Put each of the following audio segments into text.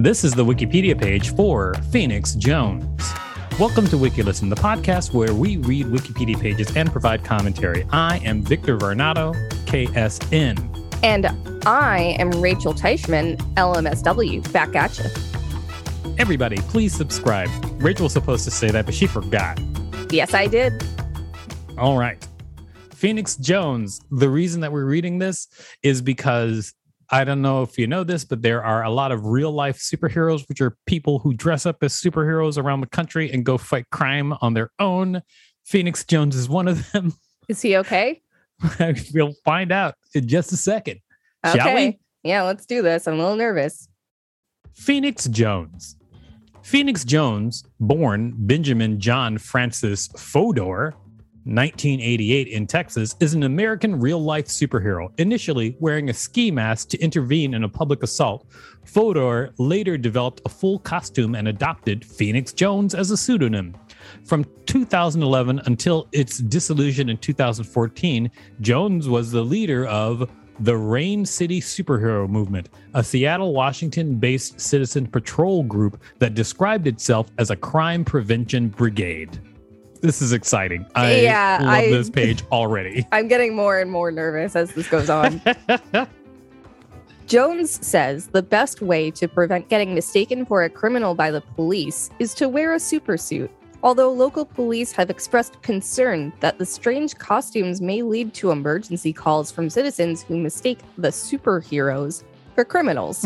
This is the Wikipedia page for Phoenix Jones. Welcome to WikiListen, the podcast where we read Wikipedia pages and provide commentary. I am Victor Varnado, KSN. And I am Rachel Teichman, LMSW. Back at you. Everybody, please subscribe. Rachel was supposed to say that, but she forgot. Yes, I did. All right. Phoenix Jones. The reason that we're reading this is because I don't know if you know this, but there are a lot of real life superheroes, which are people who dress up as superheroes around the country and go fight crime on their own. Phoenix Jones is one of them. Is he okay? we'll find out in just a second. Okay. Shall we? Yeah, let's do this. I'm a little nervous. Phoenix Jones. Phoenix Jones, born Benjamin John Francis Fodor, 1988 in Texas, is an American real life superhero. Initially wearing a ski mask to intervene in a public assault, Fodor later developed a full costume and adopted Phoenix Jones as a pseudonym. From 2011 until its dissolution in 2014, Jones was the leader of the Rain City Superhero Movement, a Seattle, Washington based citizen patrol group that described itself as a crime prevention brigade. This is exciting. I Yeah, love I- this page already. I'm getting more and more nervous as this goes on. Jones says the best way to prevent getting mistaken for a criminal by the police is to wear a supersuit. Although local police have expressed concern that the strange costumes may lead to emergency calls from citizens who mistake the superheroes for criminals.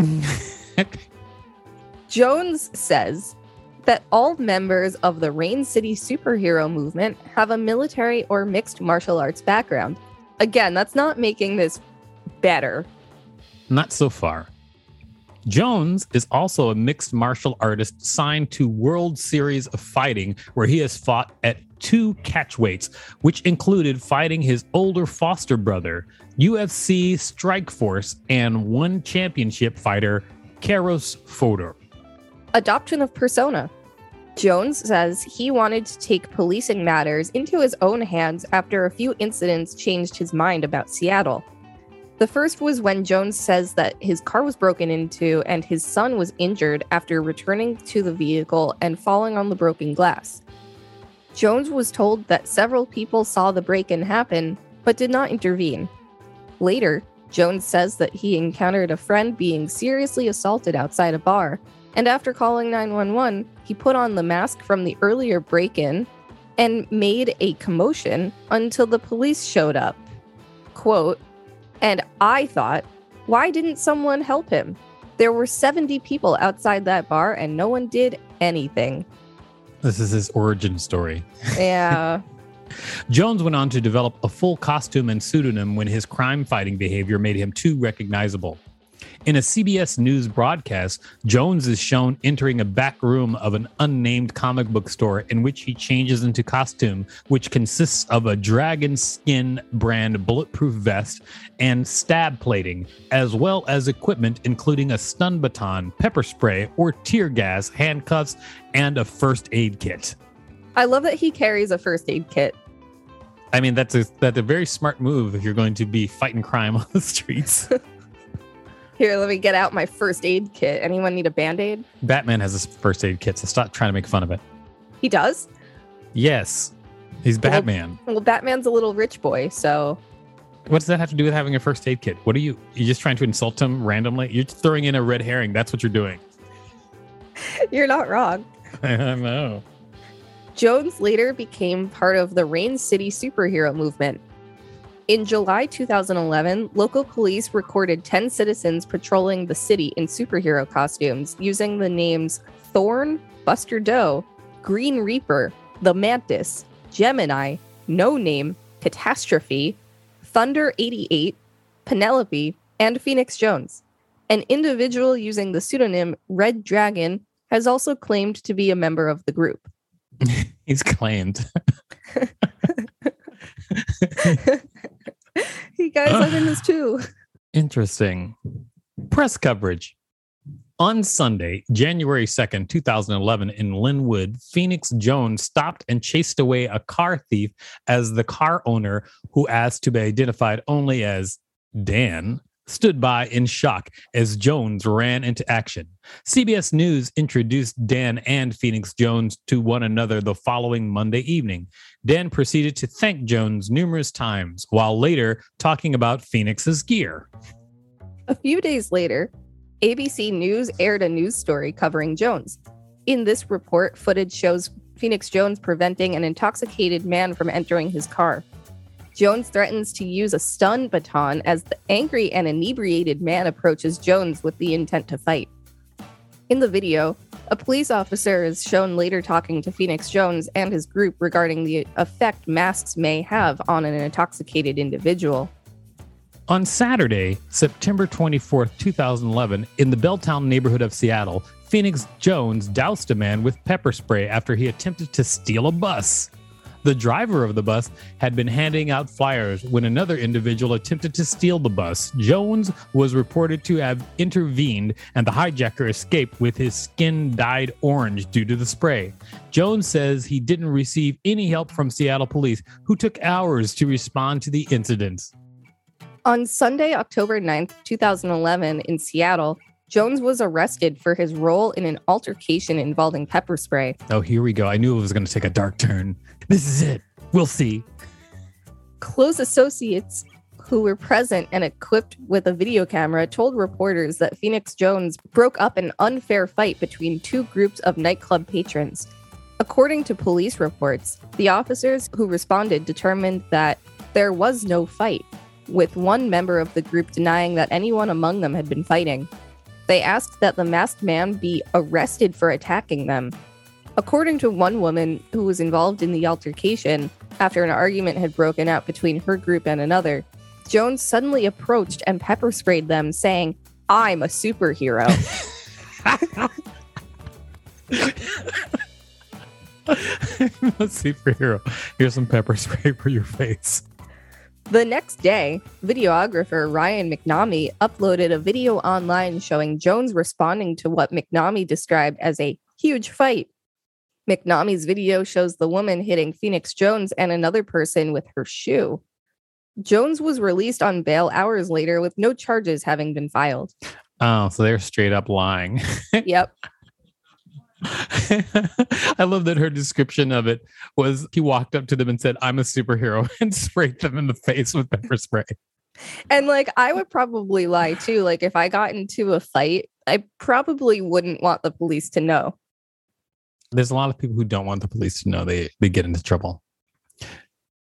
Jones says that all members of the Rain City superhero movement have a military or mixed martial arts background. Again, that's not making this better. Not so far. Jones is also a mixed martial artist signed to World Series of Fighting, where he has fought at two catchweights, which included fighting his older foster brother, UFC Strikeforce, and one championship fighter, Karos Fodor. Adoption of persona. Jones says he wanted to take policing matters into his own hands after a few incidents changed his mind about Seattle. The first was when Jones says that his car was broken into and his son was injured after returning to the vehicle and falling on the broken glass. Jones was told that several people saw the break in happen but did not intervene. Later, Jones says that he encountered a friend being seriously assaulted outside a bar, and after calling 911, he put on the mask from the earlier break in and made a commotion until the police showed up. Quote, and I thought, why didn't someone help him? There were 70 people outside that bar and no one did anything. This is his origin story. Yeah. Jones went on to develop a full costume and pseudonym when his crime fighting behavior made him too recognizable. In a CBS News broadcast, Jones is shown entering a back room of an unnamed comic book store in which he changes into costume, which consists of a dragon skin brand bulletproof vest and stab plating, as well as equipment including a stun baton, pepper spray, or tear gas, handcuffs, and a first aid kit. I love that he carries a first aid kit. I mean, that's a that's a very smart move if you're going to be fighting crime on the streets. Here, let me get out my first aid kit. Anyone need a band aid? Batman has his first aid kit, so stop trying to make fun of it. He does? Yes, he's Batman. Well, Batman's a little rich boy, so What does that have to do with having a first aid kit? What are you? You're just trying to insult him randomly? You're throwing in a red herring. That's what you're doing. you're not wrong. I know. Jones later became part of the Rain City superhero movement. In July 2011, local police recorded 10 citizens patrolling the city in superhero costumes using the names Thorn, Buster Doe, Green Reaper, the Mantis, Gemini, No Name, Catastrophe, Thunder 88, Penelope, and Phoenix Jones. An individual using the pseudonym Red Dragon has also claimed to be a member of the group. He's claimed. Hey guys, I'm in this too. Interesting. Press coverage. On Sunday, January 2nd, 2011, in Lynnwood, Phoenix Jones stopped and chased away a car thief as the car owner, who asked to be identified only as Dan, stood by in shock as Jones ran into action. CBS News introduced Dan and Phoenix Jones to one another the following Monday evening. Dan proceeded to thank Jones numerous times while later talking about Phoenix's gear. A few days later, ABC News aired a news story covering Jones. In this report, footage shows Phoenix Jones preventing an intoxicated man from entering his car. Jones threatens to use a stun baton as the angry and inebriated man approaches Jones with the intent to fight. In the video, a police officer is shown later talking to Phoenix Jones and his group regarding the effect masks may have on an intoxicated individual. On Saturday, September 24th, 2011, in the Belltown neighborhood of Seattle, Phoenix Jones doused a man with pepper spray after he attempted to steal a bus. The driver of the bus had been handing out flyers when another individual attempted to steal the bus. Jones was reported to have intervened, and the hijacker escaped with his skin dyed orange due to the spray. Jones says he didn't receive any help from Seattle police, who took hours to respond to the incidents. On Sunday, October 9th, 2011, in Seattle, Jones was arrested for his role in an altercation involving pepper spray. Oh, here we go. I knew it was going to take a dark turn. This is it. We'll see. Close associates who were present and equipped with a video camera told reporters that Phoenix Jones broke up an unfair fight between two groups of nightclub patrons. According to police reports, the officers who responded determined that there was no fight, with one member of the group denying that anyone among them had been fighting. They asked that the masked man be arrested for attacking them. According to one woman who was involved in the altercation, after an argument had broken out between her group and another, Jones suddenly approached and pepper sprayed them, saying, I'm a superhero. a superhero. Here's some pepper spray for your face. The next day, videographer Ryan McNamee uploaded a video online showing Jones responding to what McNamee described as a huge fight. McNamee's video shows the woman hitting Phoenix Jones and another person with her shoe. Jones was released on bail hours later with no charges having been filed. Oh, so they're straight up lying. yep. I love that her description of it was he walked up to them and said, I'm a superhero and sprayed them in the face with pepper spray. And like, I would probably lie too. Like, if I got into a fight, I probably wouldn't want the police to know. There's a lot of people who don't want the police to know they, they get into trouble.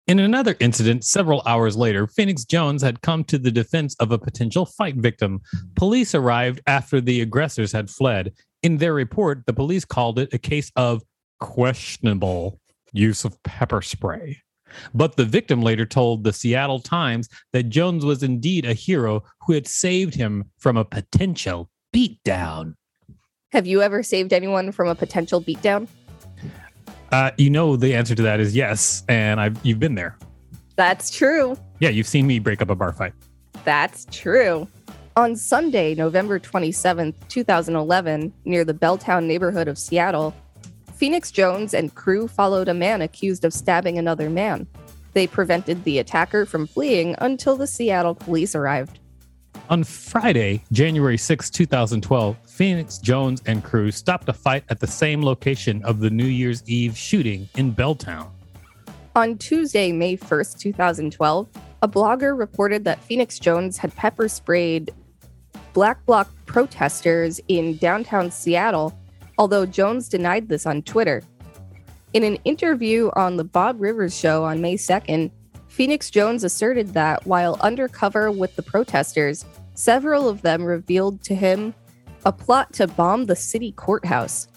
In another incident, several hours later, Phoenix Jones had come to the defense of a potential fight victim. Police arrived after the aggressors had fled in their report, the police called it a case of questionable use of pepper spray. But the victim later told the Seattle Times that Jones was indeed a hero who had saved him from a potential beatdown. Have you ever saved anyone from a potential beatdown? Uh, you know the answer to that is yes, and I've you've been there. That's true. Yeah, you've seen me break up a bar fight. That's true. On Sunday, November 27, 2011, near the Belltown neighborhood of Seattle, Phoenix Jones and crew followed a man accused of stabbing another man. They prevented the attacker from fleeing until the Seattle police arrived. On Friday, January 6, 2012, Phoenix Jones and crew stopped a fight at the same location of the New Year's Eve shooting in Belltown. On Tuesday, May 1st, 2012, a blogger reported that Phoenix Jones had pepper sprayed Black Bloc protesters in downtown Seattle, although Jones denied this on Twitter. In an interview on The Bob Rivers Show on May 2nd, Phoenix Jones asserted that while undercover with the protesters, several of them revealed to him a plot to bomb the city courthouse.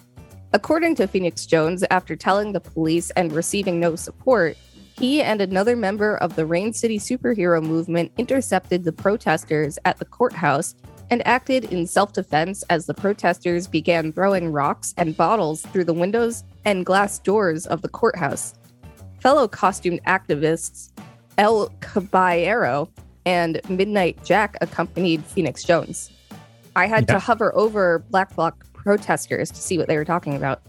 According to Phoenix Jones, after telling the police and receiving no support, he and another member of the Rain City superhero movement intercepted the protesters at the courthouse and acted in self defense as the protesters began throwing rocks and bottles through the windows and glass doors of the courthouse. Fellow costumed activists El Caballero and Midnight Jack accompanied Phoenix Jones. I had yeah. to hover over Black Bloc protesters to see what they were talking about.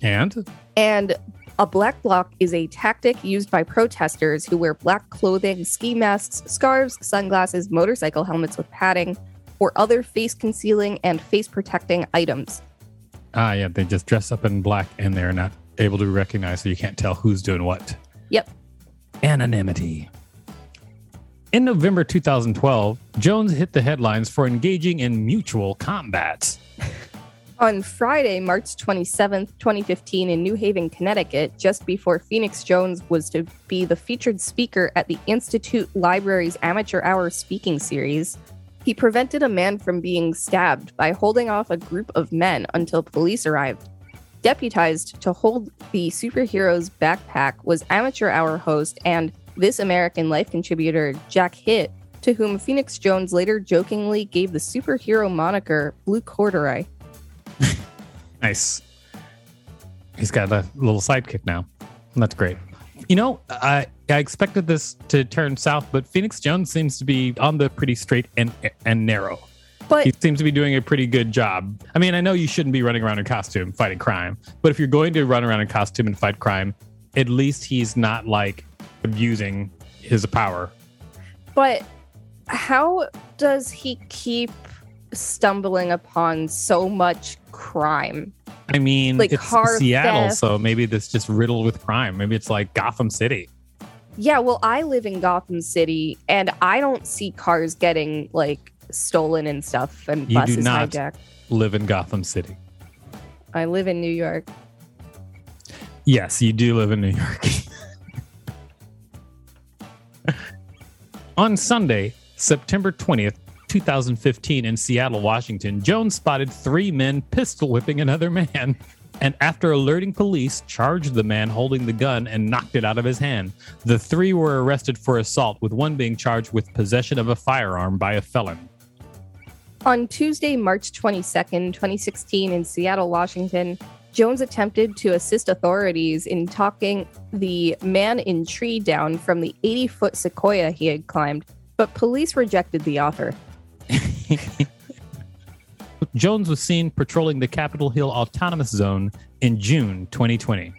And? And A black bloc is a tactic used by protesters who wear black clothing, ski masks, scarves, sunglasses, motorcycle helmets with padding, or other face concealing and face protecting items. Ah, yeah, they just dress up in black and they're not able to recognize, so you can't tell who's doing what. Yep. Anonymity. In November 2012, Jones hit the headlines for engaging in mutual combat. On Friday, March 27th, 2015, in New Haven, Connecticut, just before Phoenix Jones was to be the featured speaker at the Institute Library's Amateur Hour speaking series, he prevented a man from being stabbed by holding off a group of men until police arrived. Deputized to hold the superhero's backpack was Amateur Hour host and This American Life contributor Jack Hitt, to whom Phoenix Jones later jokingly gave the superhero moniker Blue Corduroy. Nice. He's got a little sidekick now. That's great. You know, I I expected this to turn south, but Phoenix Jones seems to be on the pretty straight and and narrow. But He seems to be doing a pretty good job. I mean, I know you shouldn't be running around in costume fighting crime, but if you're going to run around in costume and fight crime, at least he's not like abusing his power. But how does he keep stumbling upon so much crime? I mean, Like it's Seattle, theft. so maybe this just riddled with crime. Maybe it's like Gotham City. Yeah, well, I live in Gotham City and I don't see cars getting like stolen and stuff and You do buses not. hijacked. Live in Gotham City. I live in New York. Yes, you do live in New York. On Sunday, September 20th, 2015, in Seattle, Washington, Jones spotted three men pistol whipping another man. And after alerting police, charged the man holding the gun and knocked it out of his hand. The three were arrested for assault, with one being charged with possession of a firearm by a felon. On Tuesday, March 22nd, 2016, in Seattle, Washington, Jones attempted to assist authorities in talking the man in tree down from the 80 foot sequoia he had climbed, but police rejected the offer. Jones was seen patrolling the Capitol Hill Autonomous Zone in June 2020.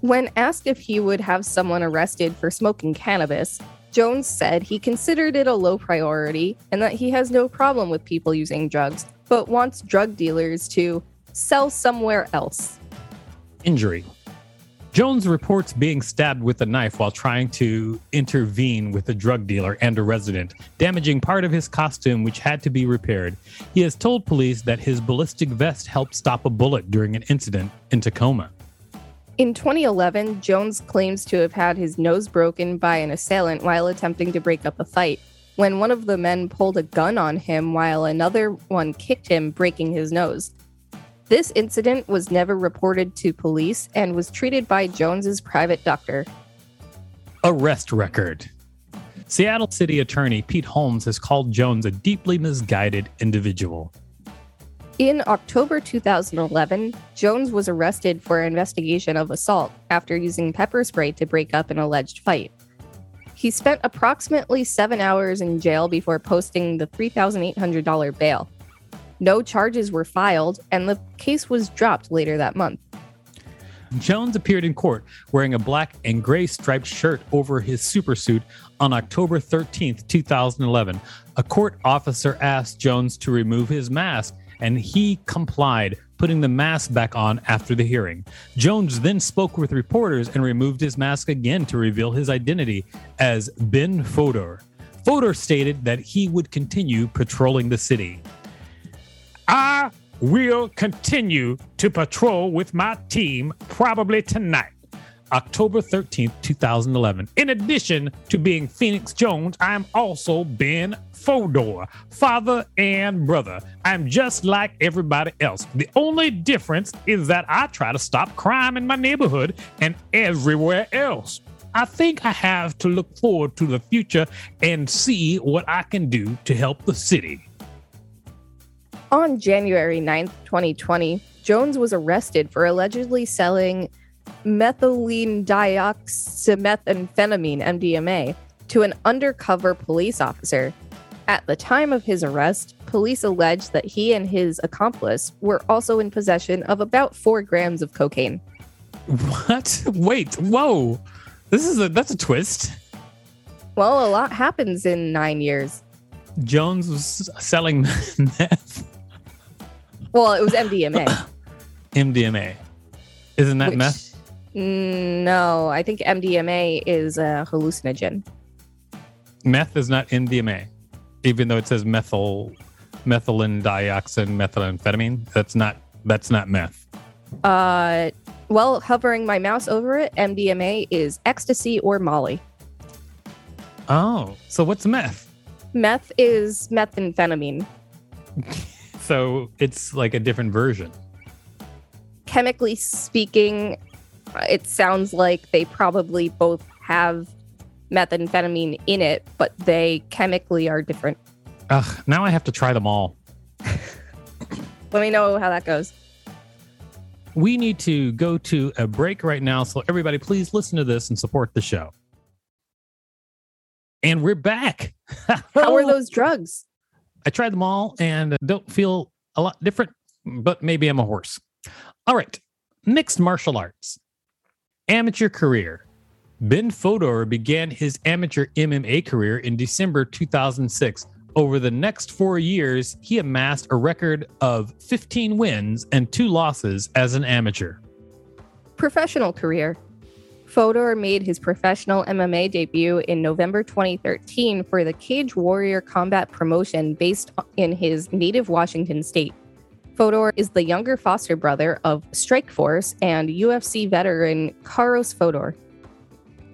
When asked if he would have someone arrested for smoking cannabis, Jones said he considered it a low priority and that he has no problem with people using drugs, but wants drug dealers to sell somewhere else. Injury. Jones reports being stabbed with a knife while trying to intervene with a drug dealer and a resident, damaging part of his costume, which had to be repaired. He has told police that his ballistic vest helped stop a bullet during an incident in Tacoma. In 2011, Jones claims to have had his nose broken by an assailant while attempting to break up a fight. When one of the men pulled a gun on him while another one kicked him, breaking his nose. This incident was never reported to police and was treated by Jones's private doctor. Arrest record. Seattle City Attorney Pete Holmes has called Jones a deeply misguided individual. In October 2011, Jones was arrested for investigation of assault after using pepper spray to break up an alleged fight. He spent approximately seven hours in jail before posting the $3,800 bail. No charges were filed, and the case was dropped later that month. Jones appeared in court wearing a black and gray striped shirt over his supersuit on October 13, 2011. A court officer asked Jones to remove his mask, and he complied, putting the mask back on after the hearing. Jones then spoke with reporters and removed his mask again to reveal his identity as Ben Fodor. Fodor stated that he would continue patrolling the city. I will continue to patrol with my team probably tonight, October 13th, 2011. In addition to being Phoenix Jones, I'm also Ben Fodor, father and brother. I'm just like everybody else. The only difference is that I try to stop crime in my neighborhood and everywhere else. I think I have to look forward to the future and see what I can do to help the city. On January 9th, 2020, Jones was arrested for allegedly selling methylene dioxymethamphetamine, MDMA, to an undercover police officer. At the time of his arrest, police alleged that he and his accomplice were also in possession of about four grams of cocaine. What? Wait, whoa. This is a that's a twist. Well, a lot happens in nine years. Jones was selling meth. Well, it was MDMA. MDMA. Isn't that which- meth? No, I think MDMA is a hallucinogen. Meth is not MDMA, even though it says methyl, methylene dioxin, methamphetamine. That's not that's not meth. Uh, well, hovering my mouse over it, MDMA is ecstasy or Molly. Oh, so what's meth? Meth is methamphetamine. So it's like a different version. Chemically speaking, it sounds like they probably both have methamphetamine in it, but they chemically are different. Ugh, now I have to try them all. Let me know how that goes. We need to go to a break right now. So, everybody, please listen to this and support the show. And we're back. How are oh. those drugs? I tried them all and don't feel a lot different, but maybe I'm a horse. All right. Mixed martial arts. Amateur career. Ben Fodor began his amateur MMA career in December 2006. Over the next four years, he amassed a record of 15 wins and two losses as an amateur. Professional career. Fodor made his professional MMA debut in November 2013 for the Cage Warrior Combat promotion based in his native Washington state. Fodor is the younger foster brother of Strikeforce and UFC veteran Karos Fodor.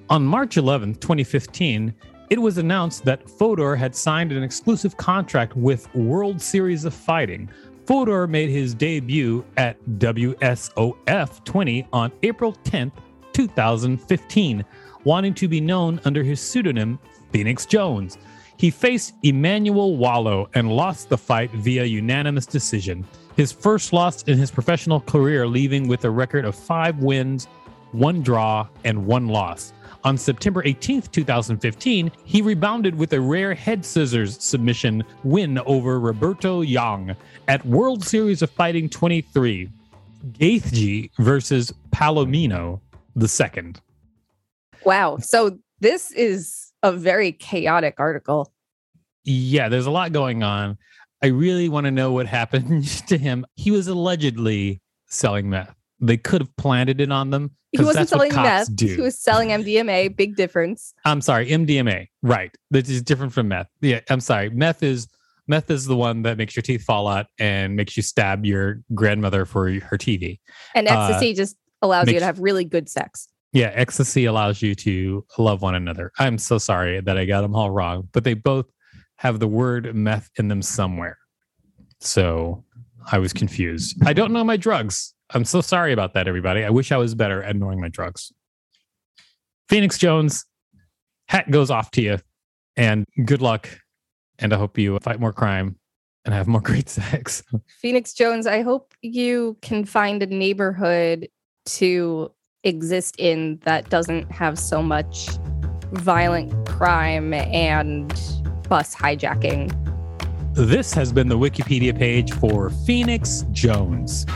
On March 11, 2015, it was announced that Fodor had signed an exclusive contract with World Series of Fighting. Fodor made his debut at WSOF 20 on April 10th, 2015, wanting to be known under his pseudonym Phoenix Jones. He faced Emmanuel Walo and lost the fight via unanimous decision. His first loss in his professional career, leaving with a record of five wins, one draw, and one loss. On September 18th, 2015, he rebounded with a rare head scissors submission win over Roberto Yong at World Series of Fighting 23. Gaethje versus Palomino the second. Wow. So this is a very chaotic article. Yeah, there's a lot going on. I really want to know what happened to him. He was allegedly selling meth. They could have planted it on them. He wasn't selling meth. do. He was selling MDMA. Big difference. I'm sorry, MDMA. Right. This is different from meth. Yeah, I'm sorry. Meth is meth is the one that makes your teeth fall out and makes you stab your grandmother for her TV. And Uh, ecstasy just allows you to have really good sex. Yeah, ecstasy allows you to love one another. I'm so sorry that I got them all wrong, but they both have the word meth in them somewhere. So I was confused. I don't know my drugs. I'm so sorry about that, everybody. I wish I was better at knowing my drugs. Phoenix Jones, hat goes off to you, and good luck. And I hope you fight more crime and have more great sex. Phoenix Jones, I hope you can find a neighborhood to exist in that doesn't have so much violent crime and bus hijacking. this has been the Wikipedia page for Phoenix Jones.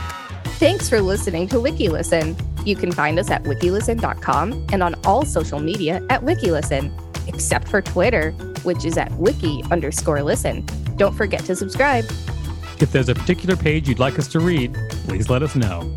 Thanks for listening to WikiListen. You can find us at wikilisten.com and on all social media at WikiListen, except for Twitter, which is at wiki underscore listen. Don't forget to subscribe. If there's a particular page you'd like us to read, please let us know.